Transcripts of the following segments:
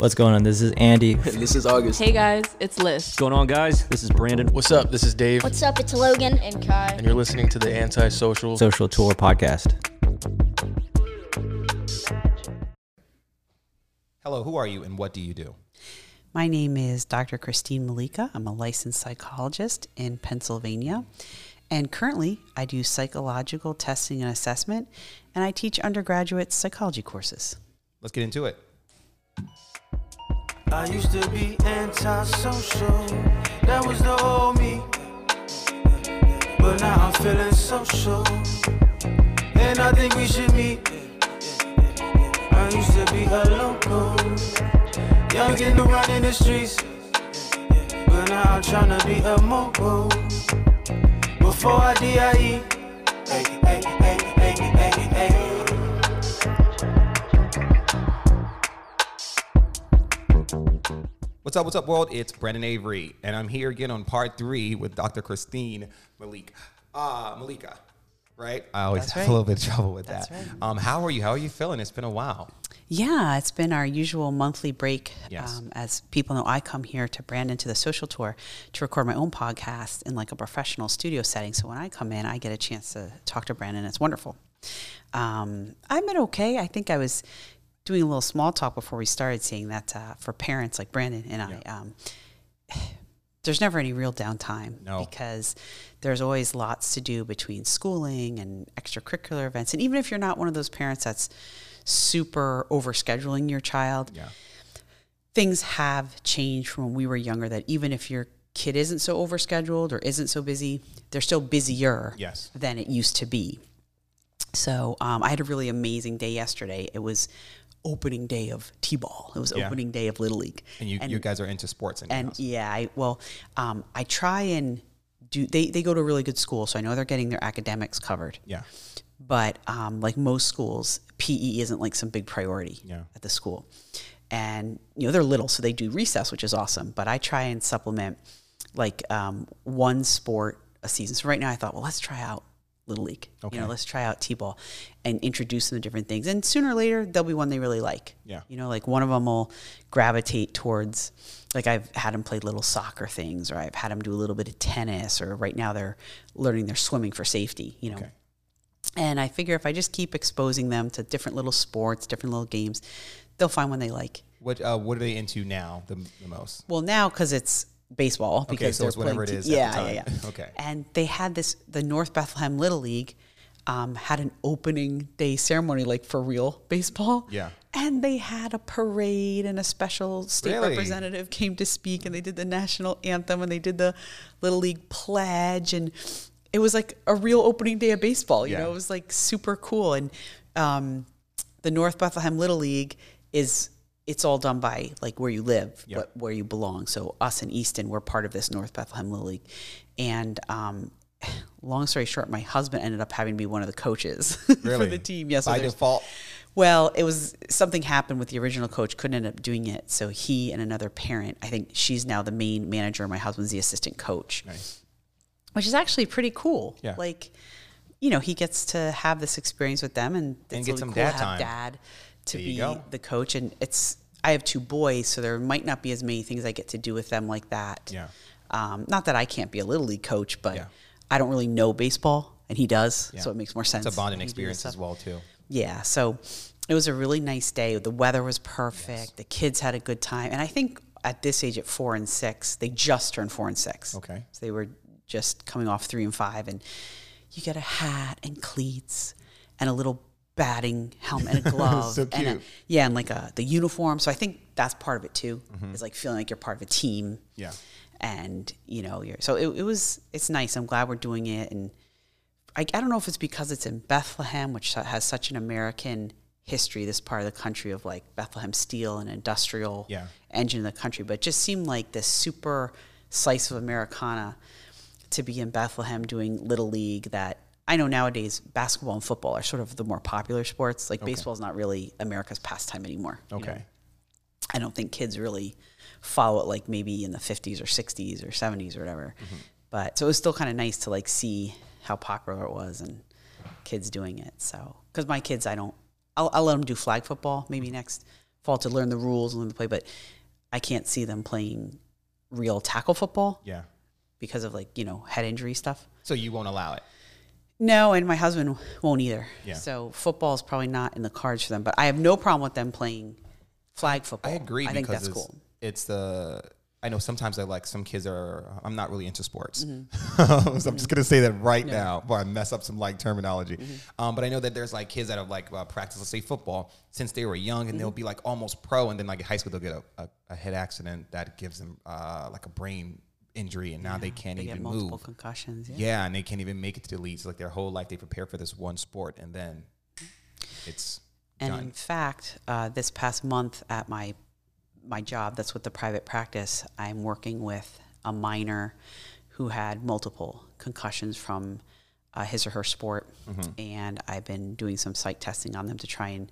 What's going on? This is Andy. this is August. Hey guys, it's Liz. What's going on, guys? This is Brandon. What's up? This is Dave, What's up? It's Logan. And Kai. and you're listening to the Antisocial. Social Tour Podcast. Hello, who are you and what do you do? My name is Dr. Christine Mollica. I'm a licensed psychologist in Pennsylvania. And currently, I do psychological testing and assessment, and I teach undergraduate psychology courses. Let's get into it. I used to be antisocial, that was the old me. But now I'm feeling social, and I think we should meet. I used to be a local, young and around in the streets. But now I'm trying to be a mogul. Before I DIE, hey, hey, What's up, what's up, world? It's Brandon Avery, and I'm here again on part three with Dr. Christine Malik. Uh, Mollica, right? I always That's have right. a little bit of trouble with That's that. right. Um, how are you? How are you feeling? It's been a while. Yeah, it's been our usual monthly break. Yes. Um, as people know, I come here to Brandon to the social tour to record my own podcast in like a professional studio setting. So when I come in, I get a chance to talk to Brandon. It's wonderful. Um, I've been okay. I think I was doing a little small talk before we started, saying that uh, for parents like Brandon and I, um, there's never any real downtime No. because there's always lots to do between schooling and extracurricular events. And even if you're not one of those parents that's super overscheduling your child, Yeah. things have changed from when we were younger that even if your kid isn't so overscheduled or isn't so busy, they're still busier Yes. than it used to be. So um, I had a really amazing day yesterday. It was opening day of T-ball. It was Yeah. opening day of Little League. And you, you guys are into sports in And house. yeah, I well, um, I try and do. They they go to a really good school, so I know they're getting their academics covered. Yeah. But um, like most schools, PE isn't like some big priority Yeah. at the school. And you know they're little, so they do recess, which is awesome. But I try and supplement like um, one sport a season. So right now, I thought, well, let's try out Little League. You know, let's try out T-ball and introduce them to different things. And sooner or later, there'll be one they really like. Yeah. You know, like one of them will gravitate towards, like I've had them play little soccer things, or I've had them do a little bit of tennis, or right now they're learning their swimming for safety. You know. Okay. And I figure if I just keep exposing them to different little sports, different little games, they'll find one they like. What uh, What are they into now the, the most? Well, now because it's baseball, because so they're playing it Yeah, the yeah, yeah. Okay. And they had this. The North Bethlehem Little League um, had an opening day ceremony, like for real baseball. Yeah. And they had a parade, and a special state Really? representative came to speak, and they did the national anthem, and they did the Little League pledge, and it was like a real opening day of baseball. You Yeah. know, it was like super cool. And um, the North Bethlehem Little League is it's all done by like where you live, what, where you belong. So us in Easton, we're part of this North Bethlehem Little League, and um, long story short, my husband ended up having to be one of the coaches for the team. Yes, By default. well, it was something happened with the original coach, couldn't end up doing it. So he and another parent, I think she's now the main manager. My husband's the assistant coach, Nice. which is actually pretty cool. Yeah. Like, you know, he gets to have this experience with them and, it's get really some cool dad to have time. dad to There be the coach. And it's, I have two boys, so there might not be as many things I get to do with them like that. Yeah. Um, not that I can't be a little league coach, but Yeah. I don't really know baseball and he does. Yeah. So it makes more sense. It's a bonding when we do this experience as well too. Yeah, so it was a really nice day. The weather was perfect. The kids had a good time. And I think at this age, at four and six, they just turned four and six. Okay. So they were just coming off three and five. And you get a hat and cleats and a little batting helmet and a glove. So And a, yeah, and like a, the uniform. So I think that's part of it too, is like feeling like you're part of a team. Mm-hmm. Yeah. And, you know, you're, so it, it was, it's nice. I'm glad we're doing it. And I, I don't know if it's because it's in Bethlehem, which has such an American history, this part of the country of like Bethlehem steel and industrial Yeah. engine in the country, but it just seemed like this super slice of Americana to be in Bethlehem doing little league that I know nowadays basketball and football are sort of the more popular sports. Like baseball is not really America's pastime anymore. you know? Okay. I don't think kids really follow it like maybe in the 50s or 60s or 70s or whatever. Mm-hmm. But so it was still kind of nice to like see how popular it was and kids doing it. So, because my kids, I don't, I'll, I'll let them do flag football maybe next fall to learn the rules and learn the play, but I can't see them playing real tackle football Yeah. because of like, you know, head injury stuff. So you won't allow it. No, and my husband won't either. Yeah. So football is probably not in the cards for them, but I have no problem with them playing flag football. I agree I think that's it's, cool. it's the I know sometimes I like some kids are I'm not really into sports. Mm-hmm. so I'm just gonna say that right now before I mess up some like terminology. Mm-hmm. Um, but I know that there's like kids that have like uh, practiced let's say football since they were young and they'll Mm-hmm. be like almost pro and then like in high school they'll get a, a, a head accident that gives them uh, like a brain injury and now they can't They even multiple move. concussions. Yeah. Yeah, and they can't even make it to the. So like their whole life they prepare for this one sport and then it's And done. in fact, uh, this past month at my my job, that's with the private practice, I'm working with a minor who had multiple concussions from uh, his or her sport, Mm-hmm. and I've been doing some psych testing on them to try and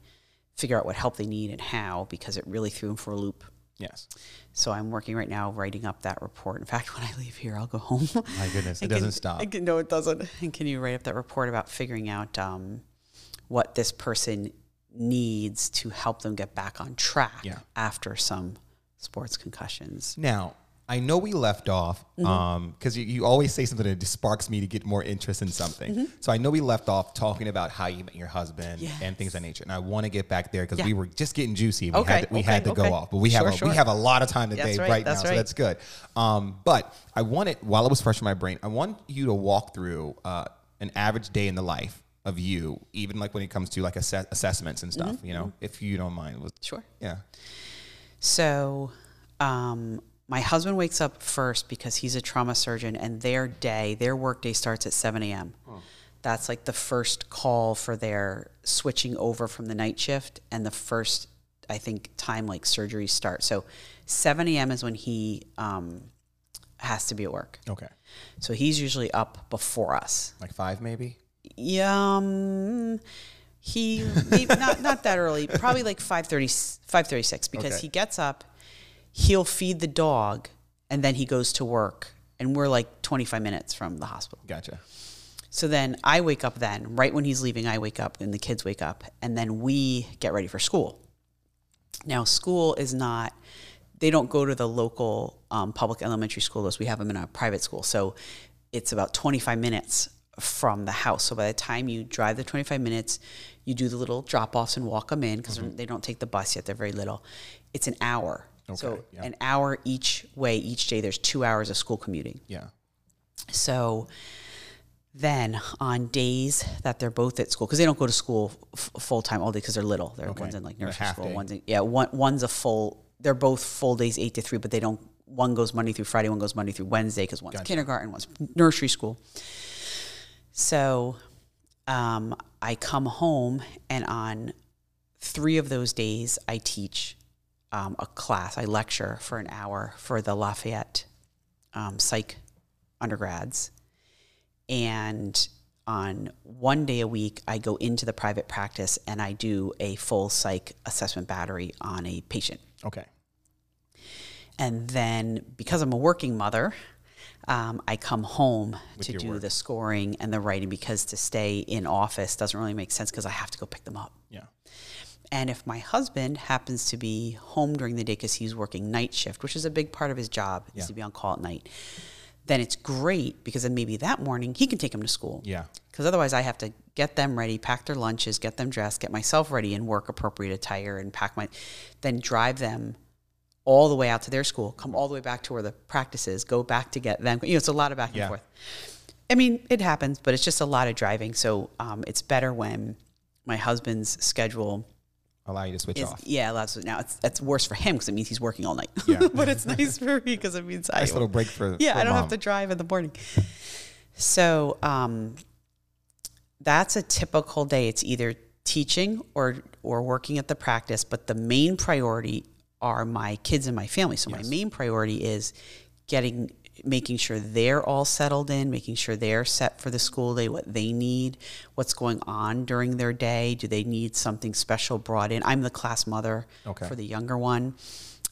figure out what help they need and how because it really threw them for a loop. Yes. So I'm working right now writing up that report. In fact, when I leave here, I'll go home. My goodness, it doesn't can- stop. can- no, it doesn't. And can you write up that report about figuring out um, what this person needs to help them get back on track Yeah. after some sports concussions? Now, I know we left off Mm-hmm. because you, you always say something that sparks me to get more interest in something. Mm-hmm. So I know we left off talking about how you met your husband and things of that nature, and I want to get back there because Yeah. we were just getting juicy. We Okay, had to, we okay, had to okay. go off, but we have a, sure. we have a lot of time today right, right, now, so that's good. Um, but I wanted while it was fresh in my brain, I want you to walk through uh, an average day in the life of you, even like when it comes to like assess- assessments and stuff. You know, if you don't mind. Mm-hmm, Sure. Yeah. So, um, my husband wakes up first because he's a trauma surgeon, and their day, their work day starts at 7 a.m. That's like the first call for their switching over from the night shift, and the first, I think, time like surgeries start. So, 7 a.m. is when he um, has to be at work. Okay. So he's usually up before us. Like five, maybe. Yeah, um, he maybe not not that early. Probably like 5:30, 5:36 because Okay. he gets up, he'll feed the dog, and then he goes to work. And we're like 25 minutes from the hospital. Gotcha. So then I wake up then, right when he's leaving, I wake up and the kids wake up, and then we get ready for school. Now, school is not, they don't go to the local um, public elementary school as we have them in a private school. So it's about 25 minutes from the house. So by the time you drive the 25 minutes, you do the little drop offs and walk them in because they don't take the bus yet, they're very little. It's an hour. So yeah. an hour each way, each day, there's two hours of school commuting. Yeah. So then on days that they're both at school, because they don't go to school f- full time all day because they're little. They're Okay. one's in like nursery school, day. one's in, yeah, one one's a full. They're both full days, eight to three, but they don't. One goes Monday through Friday, one goes Monday through Wednesday because one's Gotcha. kindergarten, one's nursery school. So um, I come home, and on three of those days, I teach um, a class. I lecture for an hour for the Lafayette um, psych undergrads. And on one day a week, I go into the private practice and I do a full psych assessment battery on a patient. Okay. And then because I'm a working mother, um, I come home to do work. the scoring and the writing because to stay in office doesn't really make sense because I have to go pick them up. Yeah. And if my husband happens to be home during the day because he's working night shift, which is a big part of his job, is Yeah. to be on call at night, then it's great because then maybe that morning he can take them to school. Yeah. Because otherwise, I have to get them ready, pack their lunches, get them dressed, get myself ready in work appropriate attire, and pack my, then drive them all the way out to their school, come all the way back to where the practice is, go back to get them. You know, it's a lot of back and Yeah. forth. I mean, it happens, but it's just a lot of driving. So um, it's better when my husband's schedule Allow you to switch is off. yeah. Allows now it's that's worse for him because it means he's working all night. Yeah. but it's nice for me because it means I Nice little break for yeah, for I don't mom. have to drive in the morning. So um, that's a typical day. It's either teaching or or working at the practice, but the main priority are my kids and my family. So my main priority is getting making sure they're all settled in, making sure they're set for the school day, what they need, what's going on during their day. Do they need something special brought in? I'm the class mother Okay. for the younger one.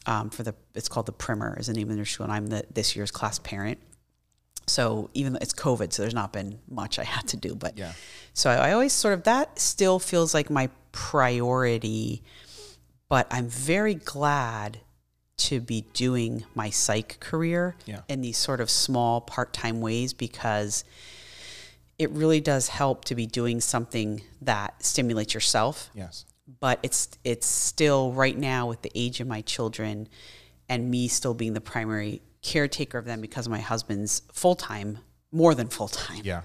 Um, for the it's called the primer is the name of their school, and I'm the this year's class parent. So even though it's COVID, so there's not been much I had to do, but Yeah. So I always sort of that still feels like my priority, but I'm very glad to be doing my psych career Yeah. in these sort of small part-time ways because it really does help to be doing something that stimulates yourself Yes. but it's it's still right now with the age of my children and me still being the primary caretaker of them because of my husband's full-time more than full-time Yeah.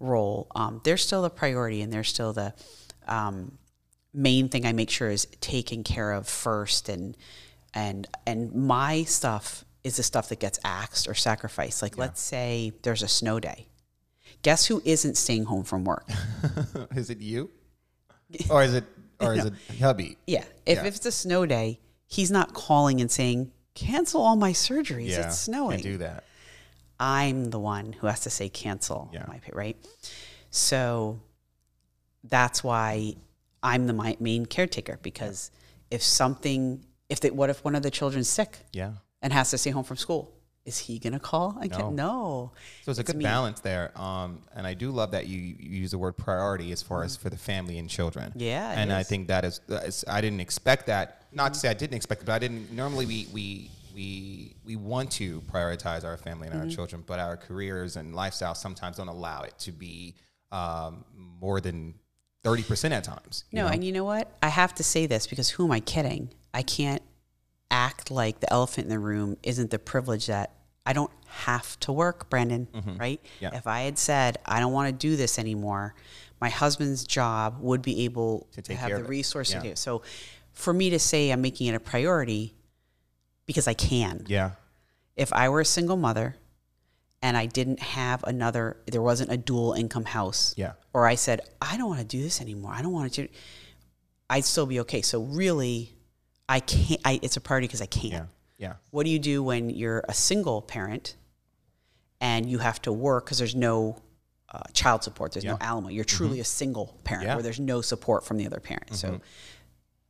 role um, they're still the priority and they're still the um, main thing i make sure is taken care of first and and and my stuff is the stuff that gets axed or sacrificed like let's say there's a snow day guess who isn't staying home from work is it you? Or is it or is it hubby? Yeah. If, Yeah. if it's a snow day, he's not calling and saying, cancel all my surgeries. it's snowing. Can't do that. I'm the one who has to say cancel Yeah. my pay, right? So that's why I'm the my main caretaker because if something, if they, what if one of the children's sick Yeah. and has to stay home from school? Is he going to call? I can't, no. So it's a good me. balance there. Um, and I do love that you, you use the word priority as far as for the family and children. Mm-hmm. Yeah, And I think that is, that is- I didn't expect that. Not to say I didn't expect it, but I didn't. Normally, we we we we want to prioritize our family and our Mm-hmm. children, but our careers and lifestyle sometimes don't allow it to be um, more than thirty percent at times. No, know? and you know what? I have to say this because who am I kidding? I can't act like the elephant in the room isn't the privilege that I don't have to work, Brandon, right? Mm-hmm. Yeah. If I had said, I don't want to do this anymore, my husband's job would be able to, take have the resources Yeah. to do it. So for me to say I'm making it a priority because I can. yeah, If I were a single mother and I didn't have another, there wasn't a dual income house, Yeah. or I said, I don't want to do this anymore. I don't want to do I'd still be okay. So really, I can't, I, it's a priority because I can't. yeah, yeah, What do you do when you're a single parent and you have to work because there's no uh, child support, there's no Yeah. Mm-hmm. alimony? You're truly a single parent Yeah. Mm-hmm. where there's no support from the other parent. So,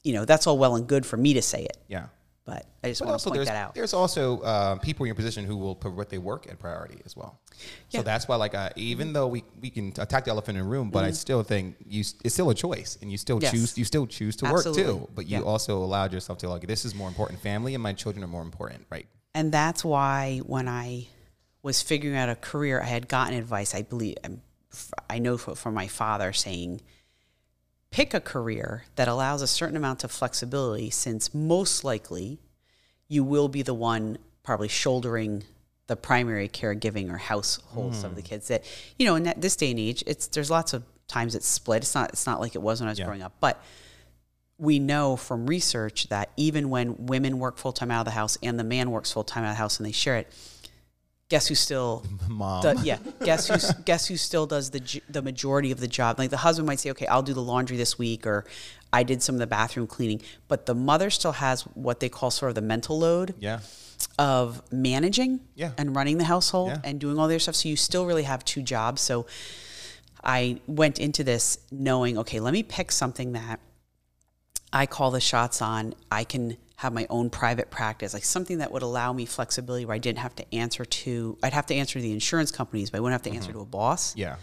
you know, that's all well and good for me to say it, yeah. But I just But want to point there's, that out. there's also uh, people in your position who will put what they work at priority as well. Yeah. So that's why, like, uh, even though we, we can attack the elephant in the room, but I still think you it's still a choice, and you still Mm-hmm. Yes. choose you still choose to work too. But you Yeah. also allowed yourself to like, this is more important. Family and my children are more important, right? and that's why when I was figuring out a career, I had gotten advice. I believe I know from my father saying, pick a career that allows a certain amount of flexibility, since most likely you will be the one probably shouldering the primary caregiving or households of the hmm. kids. That you know, in that, this day and age, it's there's lots of times it's split. It's not it's not like it was when I was Yeah. growing up, but we know from research that even when women work full time out of the house and the man works full time out of the house and they share it, guess who still Mom. yeah, guess who guess who still does the the majority of the job? Like the husband might say, "Okay, I'll do the laundry this week," or "I did some of the bathroom cleaning," but the mother still has what they call sort of the mental load yeah, of managing Yeah. and running the household Yeah. and doing all their stuff. So you still really have two jobs. So I went into this knowing, okay, let me pick something that I call the shots on. I can have my own private practice, like something that would allow me flexibility where I didn't have to answer to, I'd have to answer to the insurance companies, but I wouldn't have to answer mm-hmm. to a boss. yeah.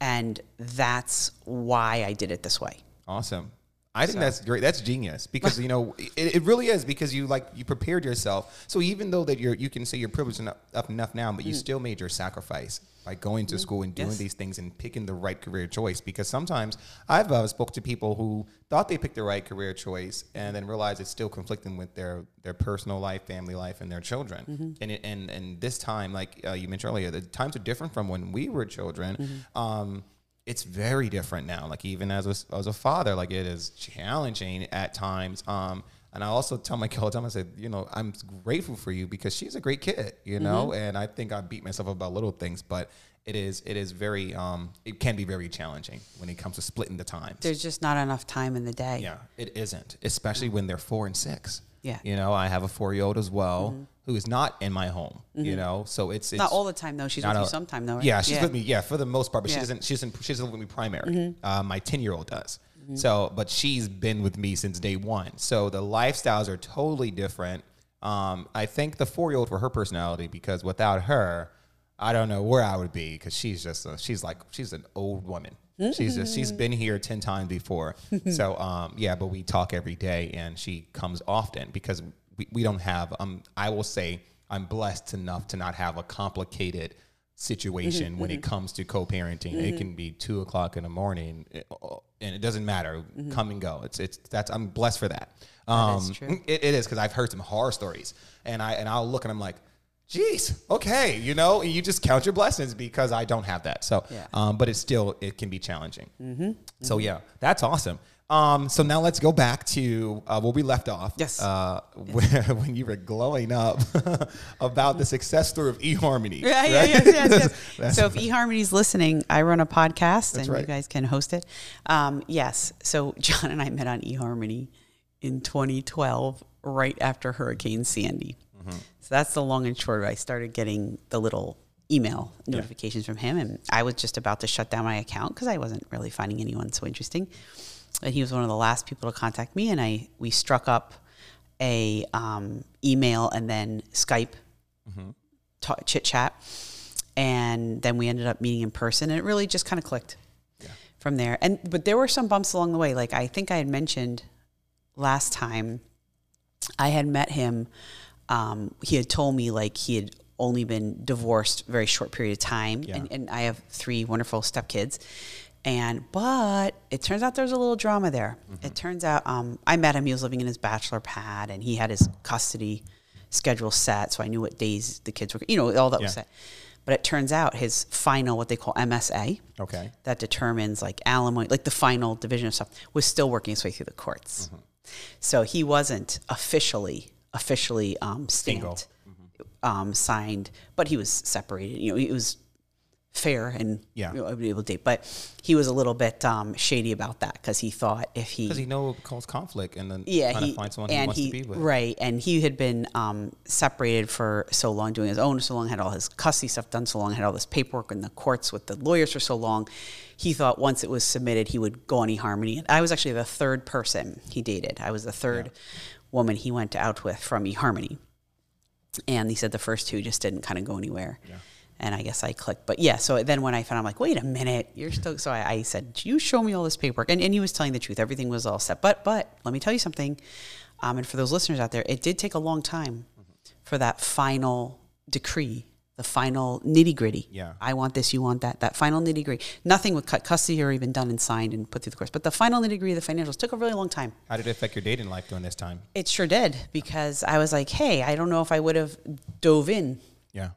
And that's why I did it this way. Awesome. I think that's great. That's genius because you know it, it really is because you like you prepared yourself. So even though that you're you can say you're privileged enough, up enough now, but you still made your sacrifice by going to school and doing Yes. these things and picking the right career choice. Because sometimes I've uh, spoke to people who thought they picked the right career choice and then realized it's still conflicting with their their personal life, family life, and their children. And it, and and this time, like uh, you mentioned earlier, the times are different from when we were children. Um, it's very different now. Like even as a, as a father, like it is challenging at times. Um, and I also tell my kid all the time, I said, you know, I'm grateful for you because she's a great kid, you know. And I think I beat myself up about little things, but it is it is very um, it can be very challenging when it comes to splitting the times. There's just not enough time in the day. Yeah, it isn't, especially when they're four and six. Yeah. Mm-hmm. you know, I have a four year old as well who is not in my home. You know, so it's, it's Not all the time though. She's with not you sometime though. Right? Yeah, she's with me. Yeah, for the most part, but she doesn't. She doesn't. She doesn't live with me primary. Mm-hmm. Uh, my ten year old does. So, but she's been with me since day one. So the lifestyles are totally different. Um, I think the four year old for her personality because without her, I don't know where I would be because she's just a, she's like she's an old woman. She's just, she's been here ten times before. so um, yeah, but we talk every day, and she comes often because we, we don't have. Um, I will say I'm blessed enough to not have a complicated situation when it comes to co-parenting. It can be two o'clock in the morning, eh, and it doesn't matter. Come and go. It's it's that's I'm blessed for that. Um, is true. It, it is because I've heard some horror stories, and I and I'll look and I'm like. Geez, okay, you know, you just count your blessings because I don't have that. So, Yeah. um, but it's still it can be challenging. So yeah, that's awesome. Um, so now let's go back to uh, where we left off. Yes. Uh, where, when you were glowing up about the success story of eHarmony. Yeah, yeah, right? yes, yes, yes. That's- so if eHarmony's listening, I run a podcast and right. you guys can host it. Um, yes. So John and I met on eHarmony in 2012, right after Hurricane Sandy. Mm-hmm. So that's the long and short. of it. I started getting the little email notifications from him, and I was just about to shut down my account because I wasn't really finding anyone so interesting. And he was one of the last people to contact me, and I we struck up a um, email and then Skype ta- chit chat, and then we ended up meeting in person, and it really just kind of clicked from there. And but there were some bumps along the way. Like I think I had mentioned last time, I had met him. Um, he had told me like he had only been divorced a very short period of time, Yeah. and, and I have three wonderful stepkids. And but it turns out there's a little drama there. It turns out um, I met him. He was living in his bachelor pad, and he had his custody schedule set, so I knew what days the kids were. You know, all that was set. But it turns out his final, what they call MSA, Okay. that determines like alimony, like the final division of stuff, was still working its way through the courts. Mm-hmm. So he wasn't officially officially um, stamped, um, signed, but he was separated. You know, it was fair and Yeah. you know, able to date. But he was a little bit um, shady about that because he thought if he Because he know it causes conflict, and then yeah, he find someone he and wants he to be with. right, and he had been um, separated for so long, doing his own so long, had all his custody stuff done so long, had all this paperwork in the courts with the lawyers for so long. He thought once it was submitted, he would go on eHarmony. And I was actually the third person he dated. I was the third woman he went out with from eHarmony, and he said the first two just didn't kind of go anywhere. And I guess I clicked. But yeah, so then when I found, I'm like, wait a minute, you're still. So I, I said, you show me all this paperwork, and, and he was telling the truth. Everything was all set. But but let me tell you something. Um, and for those listeners out there, it did take a long time for that final decree, the final nitty gritty. Yeah. I want this, you want that. That final nitty gritty. Nothing with cut custody or even done and signed and put through the course. But the final nitty gritty, the financials, took a really long time. How did it affect your dating life during this time? It sure did because I was like, hey, I don't know if I would have dove in Yeah.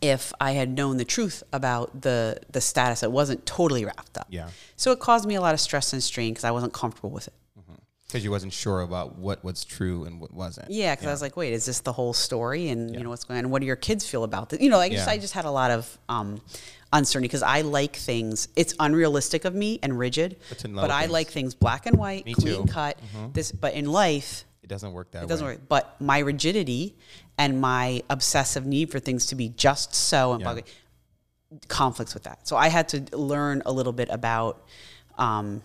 if I had known the truth about the the status. It wasn't totally wrapped up. Yeah. So it caused me a lot of stress and strain because I wasn't comfortable with it. Because you wasn't sure about what was true and what wasn't. Yeah, because I was like, wait, is this the whole story? And you know what's going on? What do your kids feel about this? You know, I just Yeah. I just had a lot of um, uncertainty because I like things. It's unrealistic of me and rigid, But but I like things black and white, Me clean too. Mm-hmm. cut. This, but in life, It doesn't work that It doesn't way. work. But my rigidity and my obsessive need for things to be just so and Yeah. buggy conflicts with that. So I had to learn a little bit about. Um,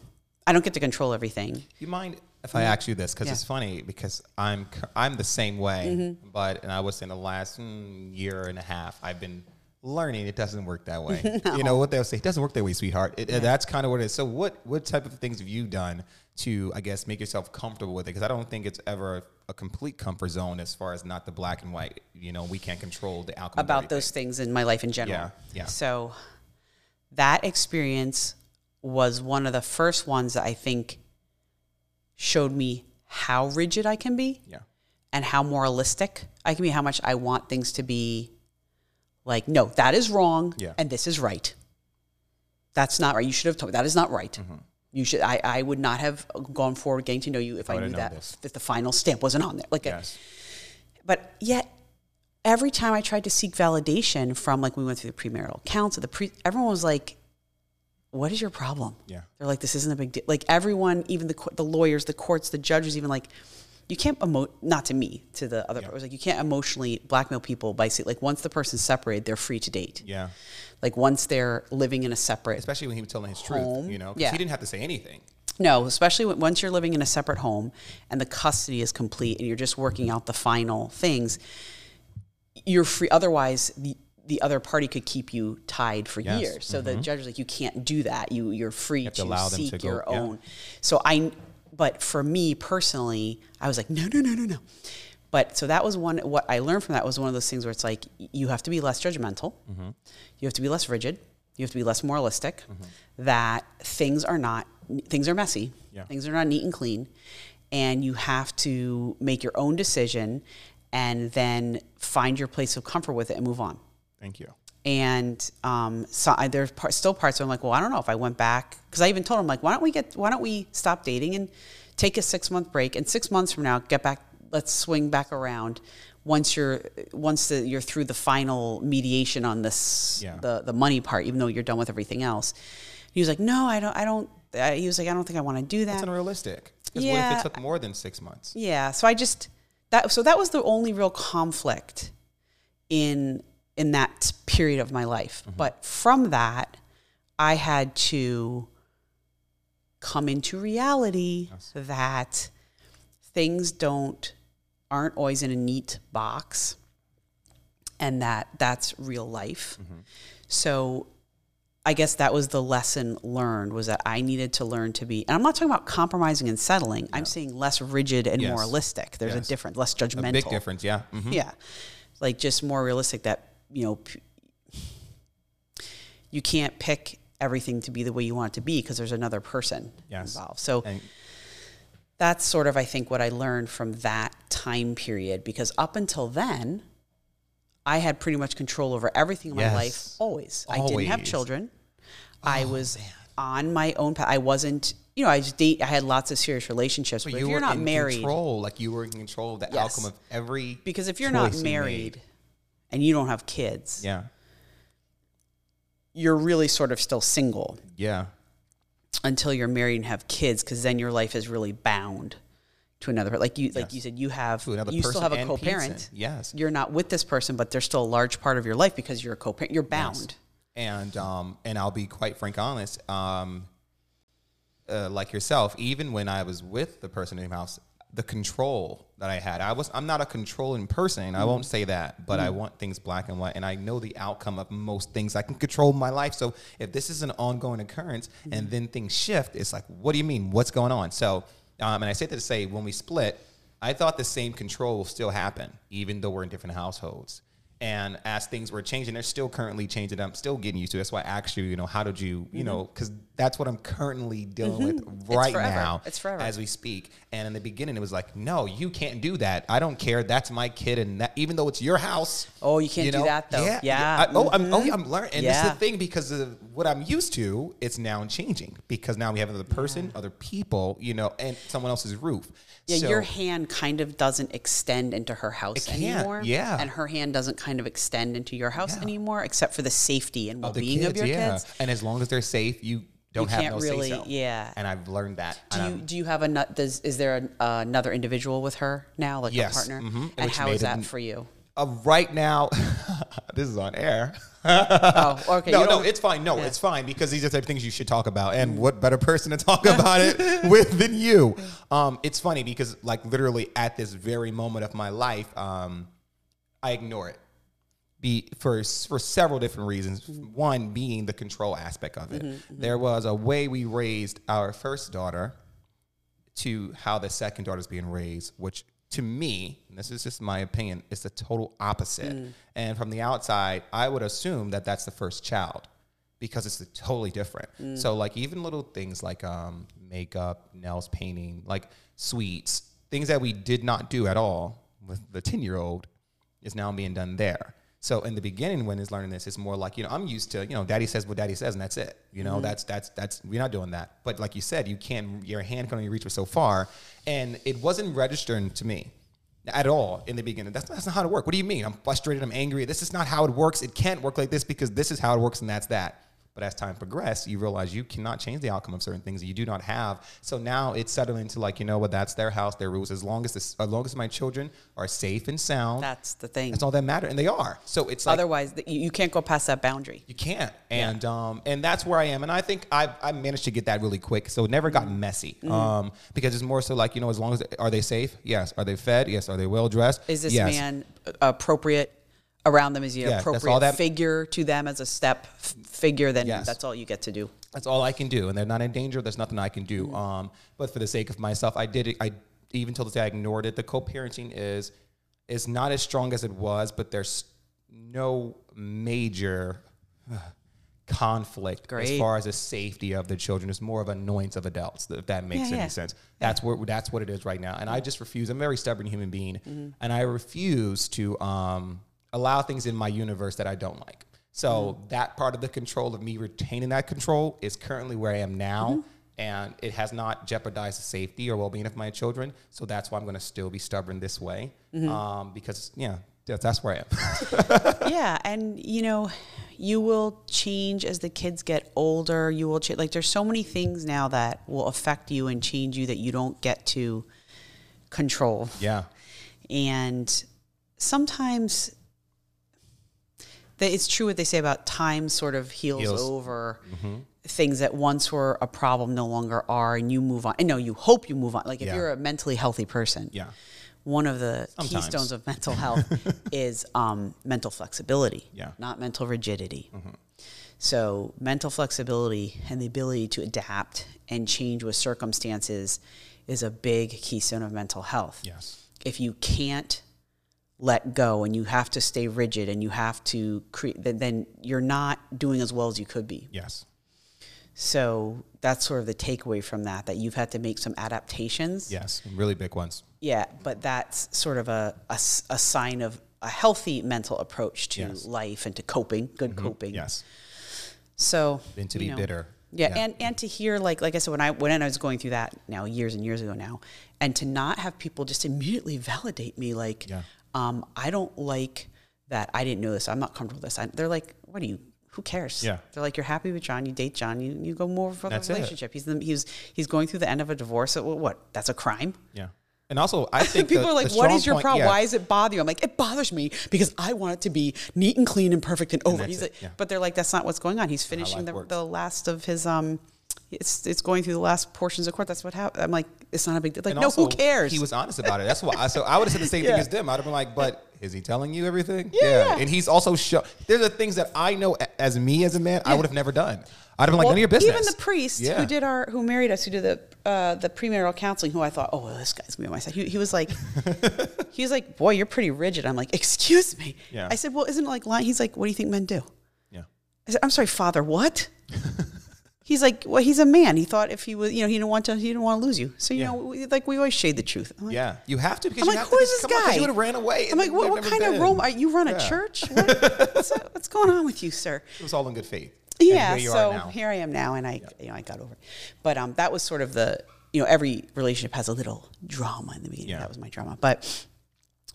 I don't get to control everything. You mind if I ask you this? Because Yeah. it's funny because I'm I'm the same way, Mm-hmm. but and I was in the last mm, year and a half I've been learning it doesn't work that way. You know what they'll say? It doesn't work that way, sweetheart. It, That's kind of what it is. So what what type of things have you done to I guess make yourself comfortable with it? Because I don't think it's ever a complete comfort zone as far as not the black and white. You know, we can't control the outcome about those things in my life in general. Yeah, yeah. So that experience was one of the first ones that I think showed me how rigid I can be Yeah. and how moralistic I can be, how much I want things to be like, no, that is wrong Yeah. and this is right. That's not right. You should have told me that is not right. Mm-hmm. You should. I, I would not have gone forward getting to know you if I, would've knew that this. that the final stamp wasn't on there. Like, a- Yes. but yet every time I tried to seek validation from like we went through the premarital counsel, the pre everyone was like, "What is your problem?" Yeah. they're like, "This isn't a big deal." Like everyone, even the the lawyers, the courts, the judges, even like, you can't emo not to me to the other. It was like you can't emotionally blackmail people by saying like once the person's separated, they're free to date. Yeah. Like once they're living in a separate Especially when he was telling his Home. truth. You know, Yeah. he didn't have to say anything. No, especially when, once you're living in a separate home and the custody is complete and you're just working out the final things, you're free. Otherwise, the, the other party could keep you tied for Yes. years. So the judge was like, you can't do that. You you're free to to, to seek go- your yeah. own. So I, but for me personally, I was like, no, no, no, no, no. But so that was one. What I learned from that was one of those things where it's like you have to be less judgmental, Mm-hmm. you have to be less rigid, you have to be less moralistic. Mm-hmm. That things are not things are messy, Yeah. things are not neat and clean, and you have to make your own decision and then find your place of comfort with it and move on Thank you. and um, so I, there's par- still parts where I'm like, well, I don't know if I went back because I even told him like, why don't we get, why don't we stop dating and take a six month break, and six months from now get back, let's swing back around once you're once the, you're through the final mediation on this Yeah. the the money part, even though you're done with everything else. He was like, no, I don't, I don't. Uh, he was like, I don't think I want to do that. That's unrealistic. Because what if it took more than six months? Yeah. So I just that so that was the only real conflict in in that period of my life. But from that, I had to come into reality that things don't aren't always in a neat box and that that's real life. So I guess that was the lesson learned was that I needed to learn to be, and I'm not talking about compromising and settling. I'm saying less rigid and Yes. moralistic. There's Yes. a difference, less judgmental. A big difference, yeah. Mhm. Yeah. Like just more realistic that, you know, p- you can't pick everything to be the way you want it to be because there's another person Yes. involved. So And that's sort of, I think, what I learned from that time period because up until then, I had pretty much control over everything in my Yes. life always. I didn't have Always. Oh, children. I oh, was on my own path. I wasn't, you know, I just date, I had lots of serious relationships, but, but if you you're were not in married, control, like you were in control of the Yes. outcome of every because if you're not you married made. And you don't have kids, Yeah. you're really sort of still single Yeah. until you're married and have kids because then your life is really bound to another like you like you said you have To another you still have a co-parent pizza. Yes. you're not with this person but they're still a large part of your life because you're a co-parent you're bound And um, and I'll be quite frank, honest. Um, uh, like yourself, even when I was with the person in the house, the control that I had, I was I'm not a controlling person. I won't mm-hmm. say that, but I mm-hmm. want things black and white, and I know the outcome of most things. I can control my life. So if this is an ongoing occurrence and mm-hmm. then things shift, it's like, what do you mean? What's going on? So, um, and I say that to say, when we split, I thought the same control will still happen, even though we're in different households. And as things were changing, they're still currently changing. I'm still getting used to. it. That's why I asked you, you know, how did you, you know, mm-hmm. because that's what I'm currently mm-hmm. dealing with right forever. now, It's forever. as we speak. And in the beginning, it was like, no, you can't do that. I don't care. That's my kid, and that, even though it's your house. Oh, you can't do that, though. Yeah, Yeah. I- oh, I'm, oh, yeah, I'm learning. And this is the thing because of what I'm used to. It's now changing because now we have another person, other people, you know, and someone else's roof. yeah So- your hand kind of doesn't extend into her house anymore yeah. and her hand doesn't kind of extend into your house Yeah. anymore except for the safety and well-being kids, of your yeah. kids And as long as they're safe, you don't have can't no really- say-so. yeah. And I've learned that. do you do you have a nut does is there an, uh, another individual with her now like Yes, a partner mhm, and which how is that for you uh, right now, this is on air. oh okay no, no, it's fine. No, Yeah. it's fine because these are the type of things you should talk about. And what better person to talk about it with than you? Um, it's funny because, like, literally at this very moment of my life, um, I ignore it. Be for for several different reasons. One being the control aspect of it. Mm-hmm, mm-hmm. There was a way we raised our first daughter to how the second daughter is being raised, which to me, and this is just my opinion, is the total opposite. Mm. And from the outside, I would assume that that's the first child because it's totally different. Mm. So like even little things like um, makeup, nails, painting, like sweets, things that we did not do at all with the 10 year old is now being done there. So in the beginning, when he's learning this, it's more like you know I'm used to you know daddy says what daddy says and that's it. You know mm-hmm. that's that's that's we're not doing that. But like you said, you can't your hand can only reach for so far, and it wasn't registering to me at all in the beginning. That's that's not how it works. What do you mean? I'm frustrated. I'm angry. This is not how it works. It can't work like this because this is how it works and that's that. But as time progressed, you realize you cannot change the outcome of certain things that you do not have. So now it's settling into like, you know what, that's their house, their rules. As long as this, as long as my children are safe and sound, that's the thing that's all that matters. And they are. So it's like otherwise you, can't go past that boundary you can't. And um and that's where I am. And I think I I managed to get that really quick. So it never got Mm-hmm. messy. Um because it's more so like, you know, as long as are they safe? Yes. Are they fed? Yes. Are they well dressed? is this yes. man appropriate around them as the Yeah, appropriate that- figure to them as a step f- figure, then Yes. that's all you get to do. That's all I can do, and they're not in danger. There's nothing I can do. Mm-hmm. Um, but for the sake of myself, I did it. I even till this day I ignored it. The co-parenting is is not as strong as it was, but there's no major uh, conflict as far as the safety of the children. It's more of annoyance of adults, if that makes Yeah, any yeah. sense. That's where that's what it is right now. And I just refuse. I'm a very stubborn human being, Mm-hmm. and I refuse to um, allow things in my universe that I don't like. So Mm-hmm. that part of the control of me retaining that control is currently where I am now. Mm-hmm. And it has not jeopardized the safety or well-being of my children, so that's why I'm going to still be stubborn this way, Mm-hmm. um, because yeah, that's where I am. yeah, and you know, you will change as the kids get older. You will change. Like there's so many things now that will affect you and change you that you don't get to control. yeah, And sometimes that it's true what they say about time sort of heals, Heals. over things that once were a problem no longer are, and you move on. And no, you hope you move on. Like if Yeah. you're a mentally healthy person, yeah, one of the Sometimes. keystones of mental health is um, mental flexibility, Yeah. not mental rigidity. So, mental flexibility and the ability to adapt and change with circumstances is a big keystone of mental health. yes, If you can't let go and you have to stay rigid and you have to create, then, you're not doing as well as you could be. yes, So, that's sort of the takeaway from that, that you've had to make some adaptations. yes, really big ones. Yeah, but that's sort of a a sign of a healthy mental approach to Yes. life and to coping, good mm-hmm. coping. Yes, So and to be know, bitter. Yeah, Yeah. and and to hear like like I said when I when I was going through that now years and years ago now, and to not have people just immediately validate me like, Yeah. Um, I don't like that. I didn't know this. I'm not comfortable with this. I, they're like, what do you? Who cares? Yeah. They're like, you're happy with John. You date John. You you go more for the That's it. relationship. He's the, he's he's going through the end of a divorce. So what? That's a crime. yeah. And also, I think People the- are like, "What is your point- problem? yeah. Why does it bother you?" I'm like, "It bothers me because I want it to be neat and clean and perfect and over." that's He's like, yeah. but they're like, "That's not what's going on. He's finishing the, the last of his um, it's it's going through the last portions of court. That's what happened." I'm like, "It's not a big deal." Like, And no, also, who cares? He was honest about it. That's why. I, so I would have said the same Yeah. thing as them. I'd have been like, "But is he telling you everything?" Yeah. And he's also show. There's the things that I know as me as a man, I would have never done. I'd have been like, Well, "None of your business." Even the priest Yeah. who did our who married us, who did the uh, the premarital counseling, who I thought, oh, well, this guy's gonna be on my side. He, he was like, he was like, boy, you're pretty rigid. I'm like, excuse me. Yeah. I said, well, isn't it like lying? He's like, what do you think men do? Yeah. I said, I'm sorry, father, what? he's like, well, he's a man. He thought if he was, you know, he didn't want to, he didn't want to lose you. So, you Yeah. know, we, like we always shade the truth. Like, Yeah, you have to because I'm like, who is this come on, 'cause guy? You would have ran away. I'm like, what, what kind of. Rome? Are you run a Yeah. church? What, what's, what's going on with you, sir? It was all in good faith. And Yeah, here you so are now. here I am now, and I, you know, I got over it. But um, that was sort of the, you know, every relationship has a little drama in the beginning. Yeah. That was my drama. But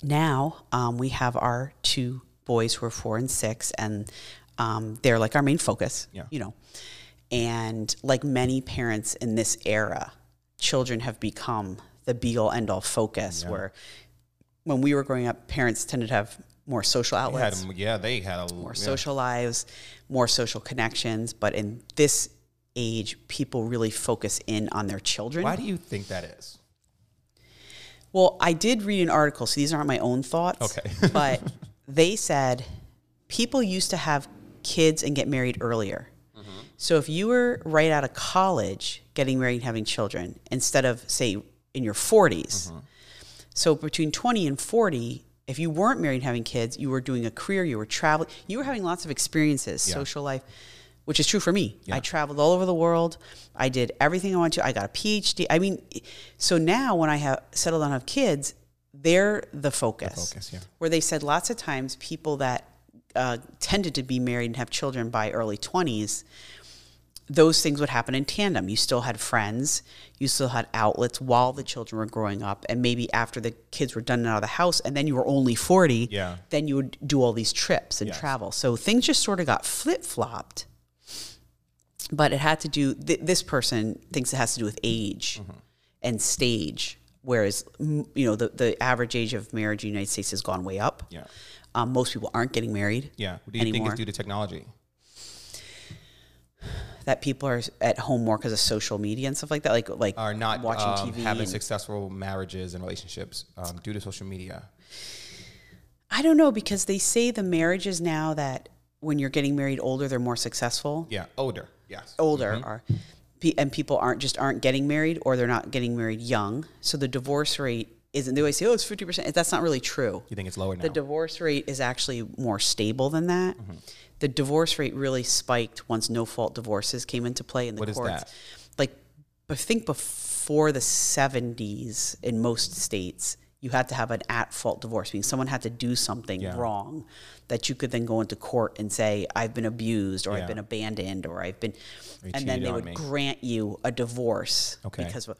now um, we have our two boys who are four and six, and um, they're like our main focus. Yeah. You know, and like many parents in this era, children have become the be all end all focus. Where when we were growing up, parents tended to have more social They had outlets yeah, they had a more yeah. social lives, more social connections. But in this age, people really focus in on their children. Why do you think that is? Well, I did read an article, so these aren't my own thoughts. Okay. but they said people used to have kids and get married earlier. So if you were right out of college getting married and having children, instead of, say, in your 40s, Mm-hmm. so between 20 and 40, if you weren't married and having kids, you were doing a career, you were traveling, you were having lots of experiences, Yeah. social life, which is true for me. Yeah. I traveled all over the world. I did everything I wanted to. I got a PhD. I mean, so now when I have settled down and have kids, they're the focus. focus, yeah. Where they said lots of times people that uh, tended to be married and have children by early 20s, those things would happen in tandem. You still had friends, you still had outlets while the children were growing up, and maybe after the kids were done and out of the house, and then you were only 40, Yeah. then you would do all these trips and Yes. travel. So things just sort of got flip flopped. But it had to do, th- this person thinks it has to do with age Mm-hmm. and stage, whereas, you know, the, the average age of marriage in the United States has gone way up. Yeah. Um, most people aren't getting married Yeah. What do you think is due to technology? That people are at home more because of social media and stuff like that, like like Are not watching um, TV. having successful marriages and relationships um, due to social media? I don't know because they say the marriages now that when you're getting married older, they're more successful. Yeah, older. Yes. Older are, and people aren't just aren't getting married or they're not getting married young. So the divorce rate isn't. They always say, "Oh, it's fifty percent." That's not really true. You think it's lower now? The divorce rate is actually more stable than that. Mm-hmm. The divorce rate really spiked once no fault divorces came into play in the What is courts. that? Like, I think before the 70s in most states, you had to have an at fault divorce, meaning someone had to do something Yeah. wrong that you could then go into court and say, I've been abused or Yeah. I've been abandoned or I've been, you and then they would me. grant you a divorce Okay. because of,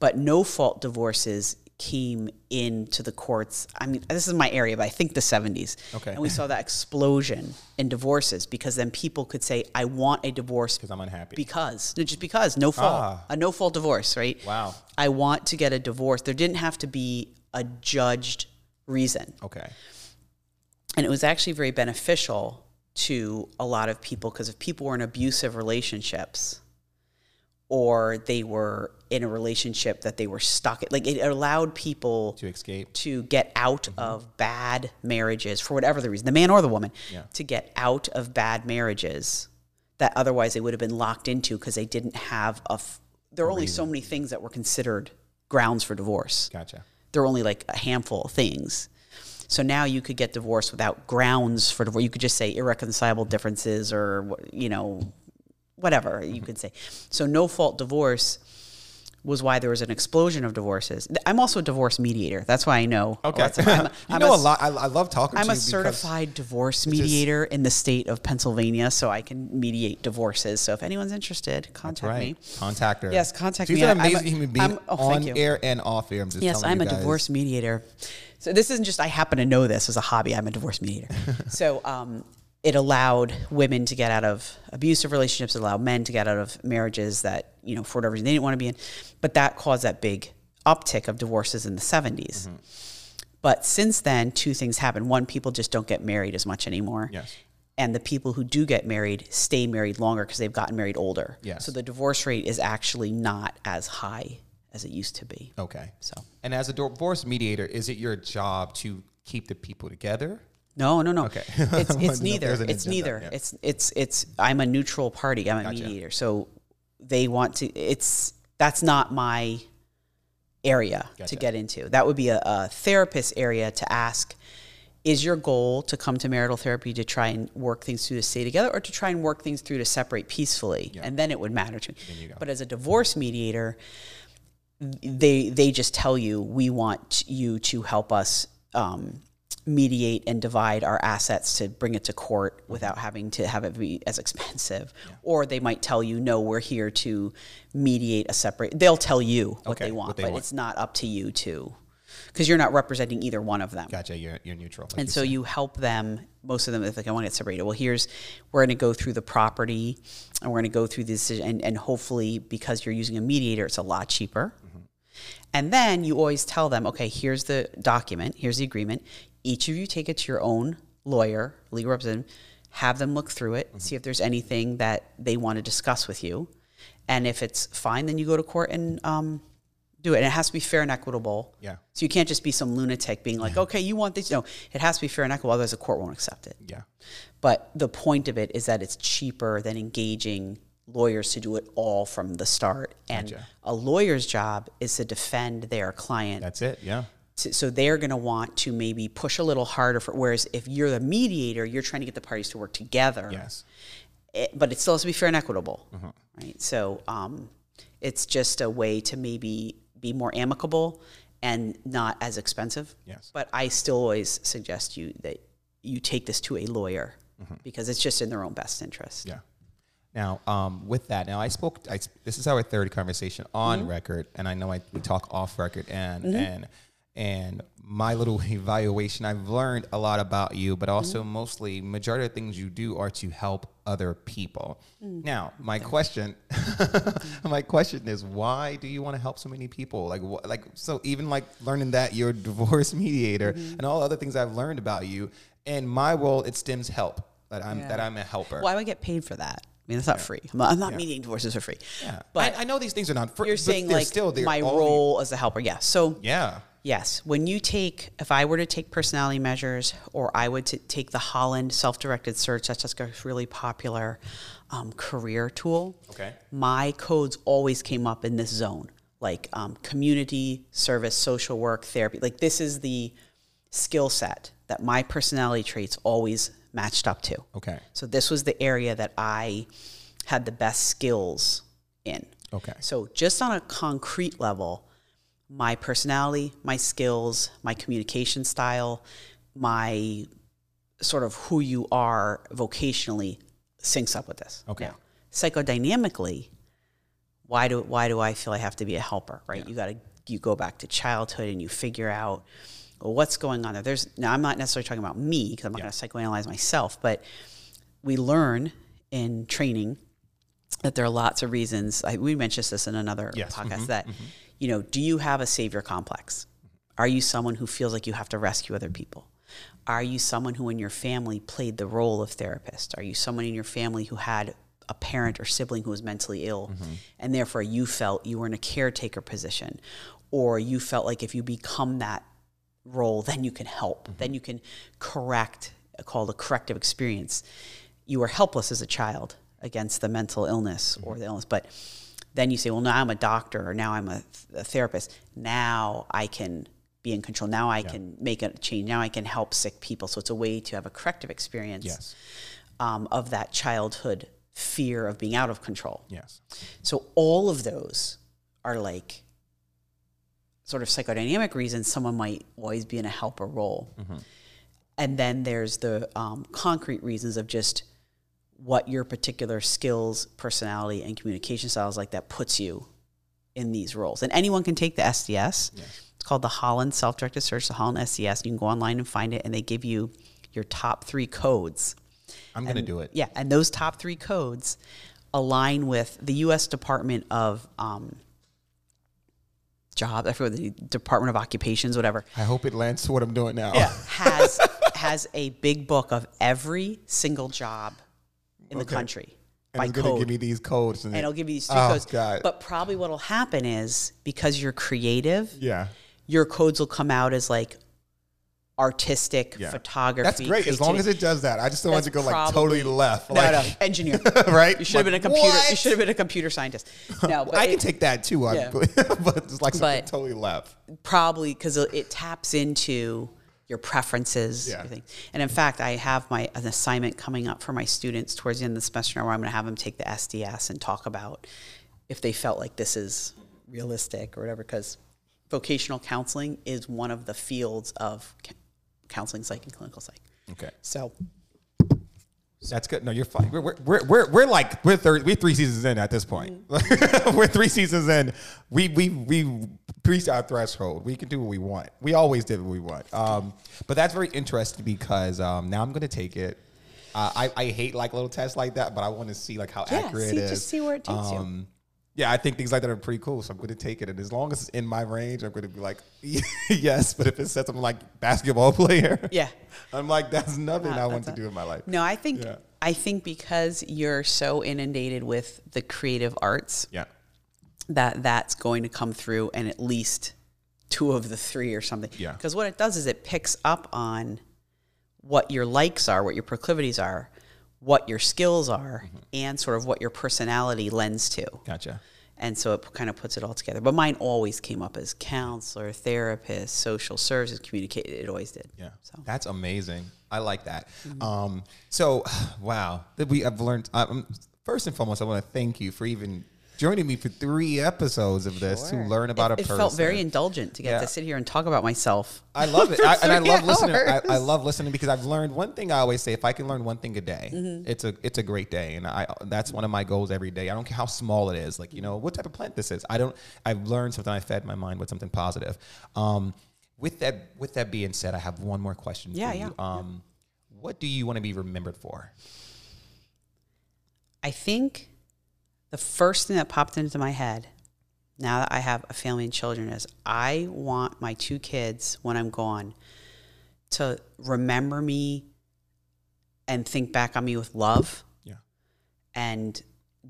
but no fault divorces came into the courts. I mean, this is my area, but I think the 70s. Okay. And we saw that explosion in divorces because then people could say, I want a divorce Because I'm unhappy. because, no, just because, no fault, Ah. a no fault divorce, right? Wow. I want to get a divorce. There didn't have to be a judged reason. okay. And it was actually very beneficial to a lot of people because if people were in abusive relationships or they were in a relationship that they were stuck in. like it allowed people To escape. to get out mm-hmm. of bad marriages for whatever the reason, the man or the woman, Yeah. to get out of bad marriages that otherwise they would have been locked into because they didn't have a. F- there are only so many things that were considered grounds for divorce. Gotcha. There are only like a handful of things. So now you could get divorced without grounds for divorce. You could just say irreconcilable differences or, you know, whatever you could say. So no fault divorce was why there was an explosion of divorces. I'm also a divorce mediator. That's why I know. Okay. lots of- I'm you I'm know a a, lot. I, I love talking to you. I'm a certified divorce mediator in the state of Pennsylvania, so I can mediate divorces. So if anyone's interested, contact right. me. Contact her. Yes, contact She's me. an I'm a- amazing human being I'm- oh, on air and off air. I'm just Yes, I'm a guys. divorce mediator. So this isn't just I happen to know this as a hobby. I'm a divorce mediator. so um, it allowed women to get out of abusive relationships. It allowed men to get out of marriages that you know for whatever reason they didn't want to be in. But that caused that big uptick of divorces in the 70s. Mm-hmm. But since then, two things happen. One, people just don't get married as much anymore. Yes. And the people who do get married stay married longer because they've gotten married older. Yes. So the divorce rate is actually not as high as it used to be. Okay. So And as a divorce mediator, is it your job to keep the people together? No, no, no. Okay. It's I wanted to know it's neither. It's agenda. neither. Yeah. It's it's it's I'm a neutral party. I'm a Gotcha. mediator. So they want to it's that's not my area Gotcha. to get into. That would be a, a therapist area to ask is your goal to come to marital therapy to try and work things through to stay together or to try and work things through to separate peacefully? And then it would matter to me. But as a divorce mediator, they they just tell you we want you to help us um, mediate and divide our assets to bring it to court without having to have it be as expensive or they might tell you no we're here to mediate a separate they'll tell you what Okay, they want what they but want. it's not up to you to because you're not representing either one of them Gotcha. You're, you're neutral. like and you so said. you help them. Most of them, if like I want to get separated, well, here's we're going to go through the property, and we're going to go through this, and, and hopefully, because you're using a mediator, it's a lot cheaper. Mm-hmm. And then you always tell them, okay, here's the document, here's the agreement. Each of you take it to your own lawyer, legal representative, have them look through it, see if there's anything that they want to discuss with you, and if it's fine, then you go to court and um, do it. And it has to be fair and equitable. Yeah. So you can't just be some lunatic being like, okay, you want this. No, it has to be fair and equitable, otherwise the court won't accept it. Yeah. But the point of it is that it's cheaper than engaging lawyers to do it all from the start. And Gotcha. a lawyer's job is to defend their client. That's it. Yeah. So- so they're going to want to maybe push a little harder for. Whereas if you're the mediator, you're trying to get the parties to work together. Yes. It, but it still has to be fair and equitable, Mm-hmm. right? So um, it's just a way to maybe be more amicable and not as expensive. Yes. But I still always suggest you that you take this to a lawyer because it's just in their own best interest. Mm-hmm. Yeah. Now, um, with that, now I spoke. I, this is our third conversation on Mm-hmm. record, and I know I, we talk off record, and and and my little evaluation. I've learned a lot about you, but also Mm-hmm. mostly majority of things you do are to help other people. Mm. Now, my question, my question is, why do you want to help so many people? Like, wh- like so, even like learning that you're a divorce mediator Mm-hmm. and all other things I've learned about you. and my role, it stems help that I'm Yeah. that I'm a helper. why Well, I would get paid for that. I mean, it's not free. I'm not, I'm not mediating divorces for free. Yeah, But I, I know these things are not free. you're saying they're like still my role as a helper. Yeah. So Yeah, Yes. When you take, if I were to take personality measures or I would t- take the Holland self directed search, that's just a really popular um, career tool. Okay. My codes always came up in this zone like um, community service, social work, therapy. Like, this is the skill set that my personality traits always matched up to. Okay. So, this was the area that I had the best skills in. Okay. So, just on a concrete level, my personality, my skills, my communication style, my sort of who you are vocationally syncs up with this. Okay. Now, psychodynamically, why do why do I feel I have to be a helper? Right? You got to you go back to childhood and you figure out well, what's going on there. There's now I'm not necessarily talking about me because I'm not going to psychoanalyze myself, but we learn in training that there are lots of reasons. I, we mentioned this in another Yes. Mm-hmm. podcast that you know, do you have a savior complex? Are you someone who feels like you have to rescue other people? Are you someone who in your family played the role of therapist? Are you someone in your family who had a parent or sibling who was mentally ill mm-hmm. and therefore you felt you were in a caretaker position or you felt like if you become that role then you can help mm-hmm. then you can correct called a corrective experience you were helpless as a child against the mental illness or mm-hmm. the illness but then you say well now i'm a doctor or now i'm a, a therapist. Now i can be in control. Now i can make a change. Now i can help sick people. So it's a way to have a corrective experience Yes. um, of that childhood fear of being out of control. Yes. so all of those are like sort of psychodynamic reasons someone might always be in a helper role. And then there's the um, concrete reasons of just what your particular skills, personality, and communication styles like that puts you in these roles. And anyone can take the SDS. It's called the Holland Self-Directed Search, the Holland SDS. You can go online and find it, and they give you your top three codes. I'm gonna do it. Yeah, and those top three codes align with the U.S. Department of um, Job, I forget the Department of Occupations, whatever. I hope it lands to what I'm doing now. has has a big book of every single job in the country and by it's gonna give me these codes. and it'll give you these three Oh, codes. God. But probably what'll happen is because you're creative, yeah. your codes will come out as like artistic Yeah. photography. That's great as long as it does that. I just don't want it to go like totally left. No, like, no, engineer. right? You should have been a Like, computer. You should have been a computer scientist. No, but I can take that too, Yeah. but it's like something But- totally left. probably because it taps into your preferences. Yeah. And in fact, I have my an assignment coming up for my students towards the end of the semester where I'm going to have them take the SDS and talk about if they felt like this is realistic or whatever. Because vocational counseling is one of the fields of counseling psych and clinical psych. Okay. So That's good. No, you're fine. We're, we're, we're, we're, we're like, we're, we're three seasons in at this point. Mm-hmm. we're three seasons in. We, we, we reached our threshold. We can do what we want. We always did what we want. Um, but that's very interesting because um, now I'm going to take it. Uh, I, I hate like little tests like that, but I want to see like how Yeah, accurate see- it is. just see where it takes you. um, Yeah, I think things like that are pretty cool. So I'm going to take it. And as long as it's in my range, I'm going to be like, yes. But if it says something like basketball player, Yeah. I'm like, that's nothing Uh, I want to do in my life. no, I think Yeah. I think because you're so inundated with the creative arts, Yeah. That that's going to come through and at least two of the three or something. Yeah. Because what it does is it picks up on what your likes are, what your proclivities are, what your skills are, Mm-hmm. and sort of what your personality lends to. Gotcha. And so it kind of puts it all together. But mine always came up as counselor, therapist, social services, communicator. It always did. Yeah, So that's amazing. I like that. Um, so, wow, that we have learned. Um, first and foremost, I want to thank you for even joining me for three episodes of this to learn about it, a it person. felt very indulgent to get Yeah. to sit here and talk about myself. I love it, I, and I love listening. I. I love listening because I've learned one thing. I always say, if I can learn one thing a day, Mm-hmm. it's a it's a great day, and I that's one of my goals every day. I don't care how small it is, like you know what type of plant this is. I don't. I've learned something. I fed my mind with something positive. Um, with that with that being said, I have one more question Yeah, for you. yeah, Um, what do you want to be remembered for? I think the first thing that popped into my head now that I have a family and children is I want my two kids when I'm gone to remember me and think back on me with love Yeah. and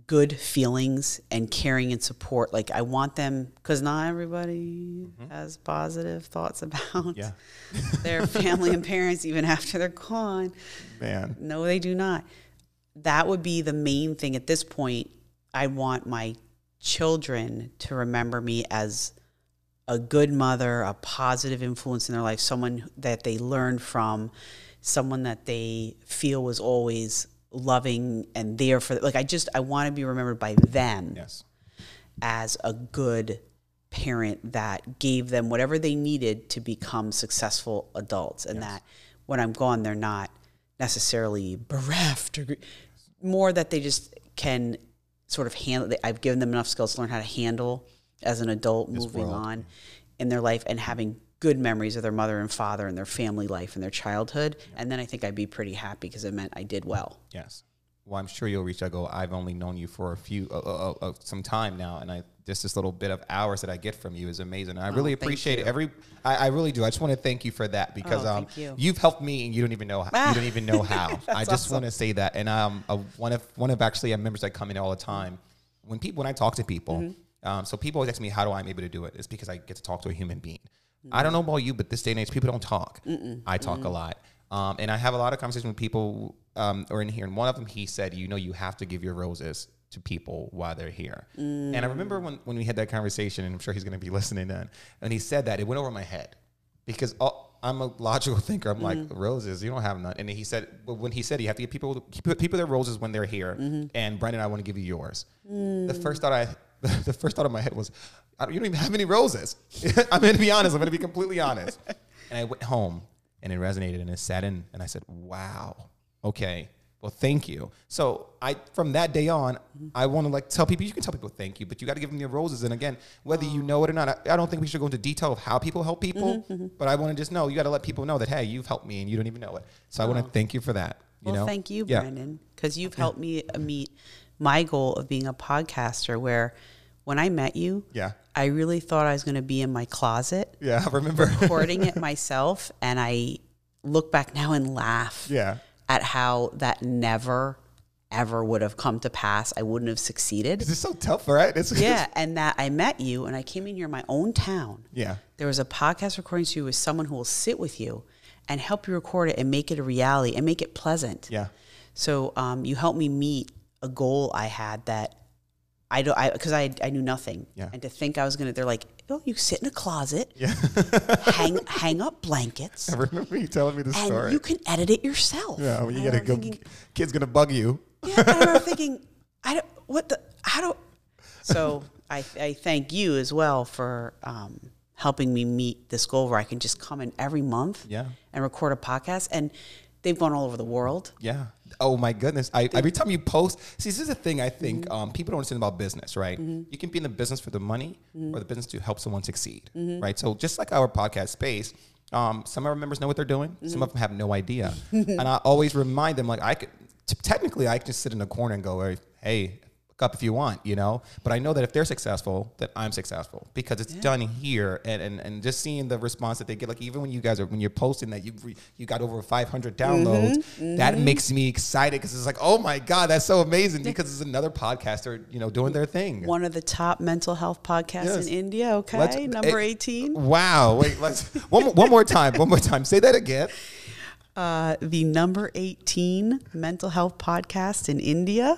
good feelings and caring and support. Like I want them because not everybody has positive thoughts about Mm-hmm. Yeah. their family and parents even after they're gone. Man. No, they do not. That would be the main thing at this point. I want my children to remember me as a good mother, a positive influence in their life, someone that they learned from, someone that they feel was always loving and there for them. like I just I want to be remembered by them Yes. as a good parent that gave them whatever they needed to become successful adults and that when I'm gone they're not necessarily bereft or more that they just can sort of handle I've given them enough skills to learn how to handle as an adult moving world. on in their life and having good memories of their mother and father and their family life and their childhood and then I think I'd be pretty happy because it meant I did well. Yes. Well, I'm sure you'll reach that goal. I've only known you for a few, uh, uh, uh, some time now, and I just this little bit of hours that I get from you is amazing. And I really Oh, thank appreciate you. every. I, I really do. I just want to thank you for that because Oh, um, you. you've helped me, and you don't even know. How, you don't even know how. I just awesome. want to say that. And um, uh, one of one of actually members that come in all the time. When people when I talk to people, Mm-hmm. um, so people always ask me how do I am able to do it. It's because I get to talk to a human being. I don't know about you, but this day and age, people don't talk. I talk a lot. Um, and I have a lot of conversations with people um, or in here. And one of them, he said, you know, you have to give your roses to people while they're here. And I remember mm. when, when we had that conversation, and I'm sure he's going to be listening then, and he said that, it went over my head because all, I'm a logical thinker. I'm like, mm. roses, you don't have none. And he said, well, when he said you have to give people, people their roses when they're here. Mm-hmm. And Brandon, I want to give you yours. The mm. first thought I, the first thought in my head was, I don't, you don't even have any roses. I'm going to be honest. I'm going to be completely honest. And I went home and it resonated and it sat in and I said, wow, okay. Well, thank you. So I, from that day on, I want to like tell people, you can tell people thank you, but you got to give them your roses. And again, whether you know it or not, I, I don't think we should go into detail of how people help people, but I want to just know, you got to let people know that, hey, you've helped me and you don't even know it. So I want to thank you for that. You well, know? thank you, Yeah. Brandon, because you've helped me uh, meet my goal of being a podcaster. Where when I met you, Yeah. I really thought I was going to be in my closet Yeah. I remember. recording it myself, and I look back now and laugh yeah. At how that never, ever would have come to pass. I wouldn't have succeeded. It's so tough, right? It's, yeah, and that I met you, and I came in here in my own town. Yeah. There was a podcast recording studio with someone who will sit with you and help you record it and make it a reality and make it pleasant. Yeah. So um, you helped me meet a goal I had that I don't, I because I, I knew nothing. Yeah. And to think I was gonna, they're like, oh, you sit in a closet, Yeah. hang hang up blankets, I remember you telling me the and story. you can edit it yourself. yeah. When you got to go, thinking, kid's going to bug you. yeah, I remember thinking, I don't, what the, how do, so I, I thank you as well for um, helping me meet this goal where I can just come in every month Yeah. and record a podcast. And they've gone all over the world. Yeah. Oh my goodness. I, every time you post, see, this is the thing I think Mm-hmm. um, people don't understand about business, right? You can be in the business for the money Mm-hmm. or the business to help someone succeed, right? So just like our podcast space, um, some of our members know what they're doing. Mm-hmm. Some of them have no idea. and I always remind them, like, I could, t- technically, I can just sit in a corner and go, hey, up if you want, you know? But I know that if they're successful, that I'm successful because it's done here. And, and, and just seeing the response that they get, like, even when you guys are, when you're posting that you, you got over 500 downloads, that makes me excited because it's like, oh my God, that's so amazing because it's another podcaster, you know, doing their thing. One of the top mental health podcasts Yes. in India. Okay. Let's- Number eh, 18. Wow. Wait, let's, one, one more time. One more time. Say that again. Uh, the number 18 mental health podcast in India.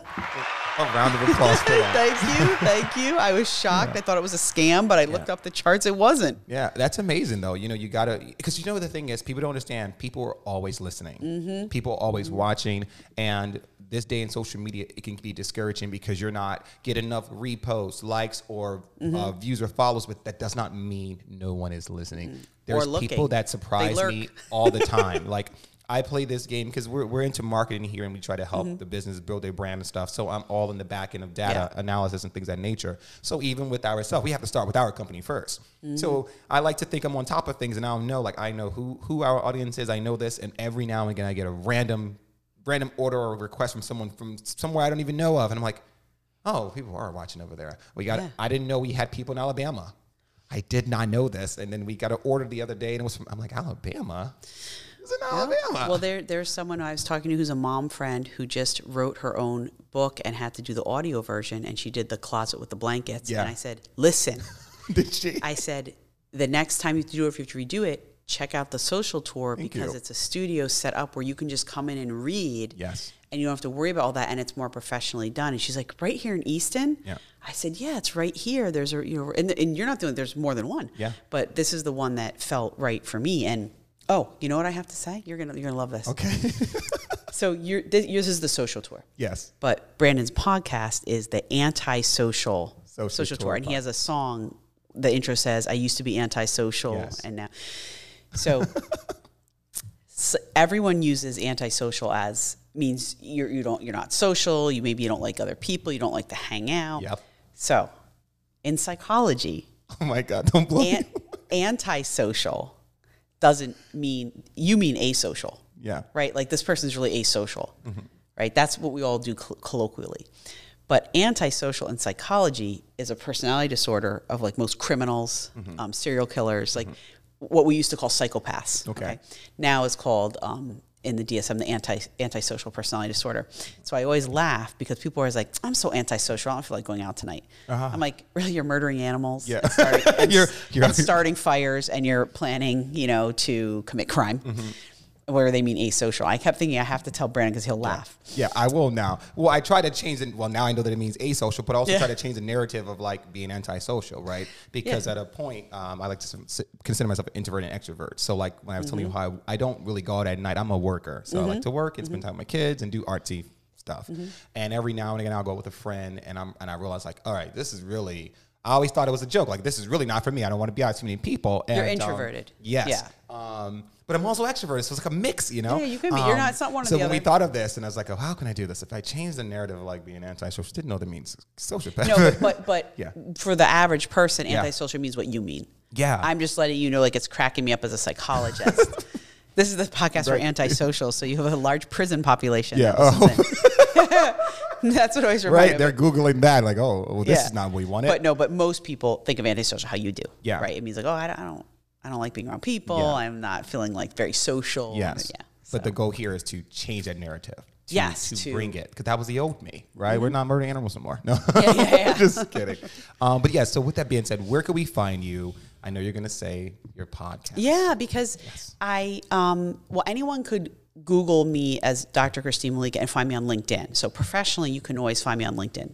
A round of applause for that. thank you. Thank you. I was shocked. I thought it was a scam, but I looked up the charts. It wasn't. Yeah, that's amazing though. You know, you gotta because you know the thing is, people don't understand. People are always listening. Mm-hmm. People are always watching, and this day in social media, it can be discouraging because you're not getting enough reposts, likes, or Mm-hmm. uh, views or follows. But that does not mean no one is listening. There's people that surprise me all the time. like. I play this game because we're, we're into marketing here and we try to help Mm-hmm. the business build their brand and stuff. So I'm all in the back end of data Yeah. analysis and things of that nature. So even with ourselves, we have to start with our company 1st So I like to think I'm on top of things and I'll know like I know who who our audience is. I know this, and every now and again I get a random random order or request from someone from somewhere I don't even know of, and I'm like, oh, people are watching over there. We got. Yeah. I didn't know we had people in Alabama. I did not know this, and then we got an order the other day, and it was from. I'm like Alabama. It's in Alabama. Well, there, there's someone I was talking to who's a mom friend who just wrote her own book and had to do the audio version, and she did the closet with the blankets. Yeah. And I said, listen, Did she? I said, the next time you do it, if you have to redo it, check out the social tour because you. it's a studio set up where you can just come in and read. Yes. And you don't have to worry about all that, and it's more professionally done. And she's like, right here in Easton. Yeah. I said, yeah, it's right here. There's a you know, and, and you're not doing. There's more than one. Yeah. But this is the one that felt right for me. And oh, you know what I have to say? You're gonna you're gonna love this. okay. So you're, this, yours is the social tour. yes. But Brandon's podcast is the anti-social Social social, tour tour, and he has a song. The intro says, "I used to be anti-social, Yes. and now." So, so everyone uses anti-social as means you're you don't you're not social. You maybe you don't like other people. You don't like to hang out. Yep. So, in psychology, Oh my God! Don't blow. an, anti-social doesn't mean you mean asocial yeah. right? Like this person's really asocial, mm-hmm. right? That's what we all do col- colloquially. But antisocial in psychology is a personality disorder of like most criminals, mm-hmm. um, serial killers, like mm-hmm. What we used to call psychopaths. Okay. Now it's called um, in the DSM the anti antisocial personality disorder. So I always laugh because people are always like, "I'm so antisocial. I don't feel like going out tonight." I'm like, "Really? You're murdering animals? Yeah. and starting, and, You're- you're- and starting fires, and you're planning, you know, to commit crime." Where they mean asocial. I kept thinking I have to tell Brandon because he'll laugh. Yeah, I will now. Well, I try to change it. Well, now I know that it means asocial, but I also Yeah. try to change the narrative of like being antisocial, right? Because Yeah. at a point, um, I like to consider myself an introvert and extrovert. So, like when I was telling you Mm-hmm. how I, I don't really go out at night, I'm a worker. So I like to work and spend time with my kids and do artsy stuff. Mm-hmm. And every now and again, I'll go with a friend, and I'm and I realize like, all right, this is really. I always thought it was a joke. Like this is really not for me. I don't want to be out with too many people. You're And, um, introverted. yes. Yeah. Um, but I'm also extroverted, so it's like a mix, you know. Yeah, you can be. You're not- it's not one or So when we thought of this, and I was like, oh, how can I do this? If I change the narrative of like being antisocial, didn't know that means sociopath. No, but but, but Yeah. for the average person, Yeah. antisocial means what you mean. Yeah. I'm just letting you know, like it's cracking me up as a psychologist. this is the podcast for antisocial, so you have a large prison population. Yeah. that. That's what always reminds right, they're googling that, like, oh, well, this Yeah. is not what we wanted. But no, but most people think of antisocial how you do. Yeah. Right. It means like, oh, I don't, I don't, I don't like being around people. Yeah. I'm not feeling like very social. yes, Yeah. but the goal here is to change that narrative. To, Yes, to, to- Mm-hmm. bring it because that was the old me, right? We're not murdering animals anymore. No, Yeah, yeah, yeah. just kidding. Um, but yeah, so with that being said, where could we find you? I know you're going to say your podcast. Yeah, because I um well anyone could Google me as Dr. Christine Mollica and find me on LinkedIn. So professionally, you can always find me on LinkedIn,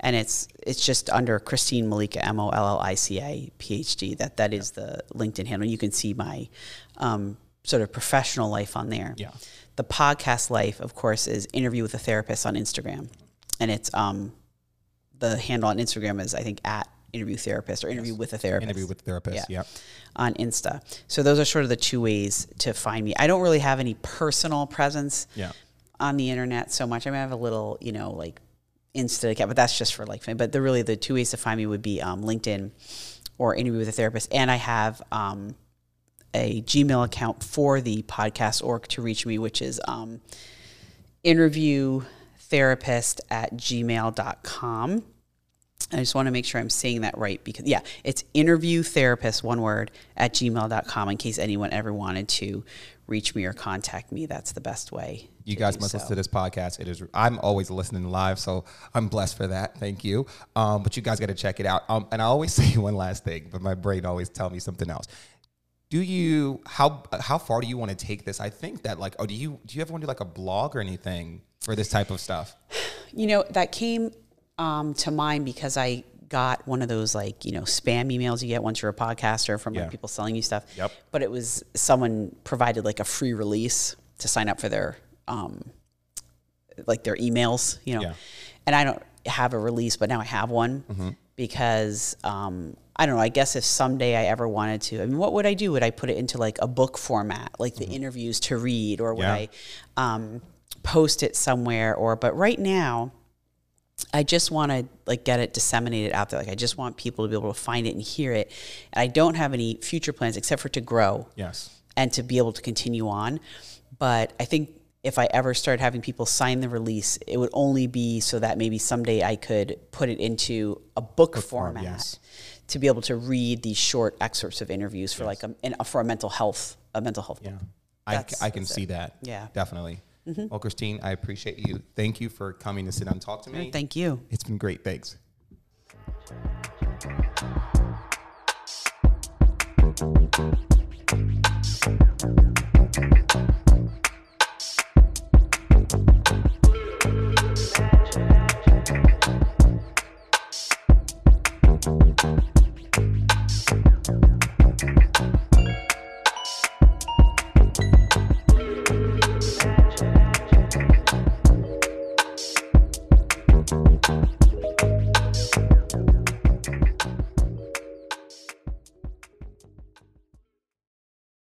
and it's it's just under Christine Mollica M O L L I C A PhD. That that is the LinkedIn handle. You can see my um, sort of professional life on there. Yeah. The podcast life, of course, is interview with a therapist on Instagram, and it's um the handle on Instagram is I think at interview therapist or interview with a therapist Interview with therapist. Yeah. Yep. on Insta. So those are sort of the two ways to find me. I don't really have any personal presence Yeah. on the internet so much. I mean, I have a little, you know, like Insta account, but that's just for like. But the really the two ways to find me would be um, LinkedIn or interview with a therapist. And I have um, a Gmail account for the podcast org to reach me, which is um, interview therapist at gmail.com. I just want to make sure I'm saying that right because, yeah, it's interview therapist, one word, at gmail.com in case anyone ever wanted to reach me or contact me. That's the best way. You guys must so. listen to this podcast. It is. I'm always listening live, so I'm blessed for that. Thank you. Um, but you guys got to check it out. Um, and I always say one last thing, but my brain always tell me something else. Do you how how far do you want to take this? I think that like, oh, do you do you ever want to do like a blog or anything for this type of stuff? You know, that came um, to mind because I got one of those like, you know, spam emails you get once you're a podcaster from Yeah. like people selling you stuff. Yep. But it was someone provided like a free release to sign up for their um like their emails, you know. Yeah. And I don't have a release, but now I have one Mm-hmm. because um I don't know. I guess if someday I ever wanted to, I mean, what would I do? Would I put it into like a book format, like the interviews to read, or would Mm-hmm. Yeah. I um, post it somewhere? Or, but right now, I just want to like get it disseminated out there. Like I just want people to be able to find it and hear it. And I don't have any future plans except for to grow Yes. and to be able to continue on. But I think if I ever started having people sign the release, it would only be so that maybe someday I could put it into a book, form, format yes. to be able to read these short excerpts of interviews for like a, for a mental health a mental health Yeah. I, c- That's- I can see it. that. Yeah. Mm-hmm. Well, Christine, I appreciate you. Thank you for coming to sit down and talk to me. Oh, thank you. It's been great. Thanks. Thank you.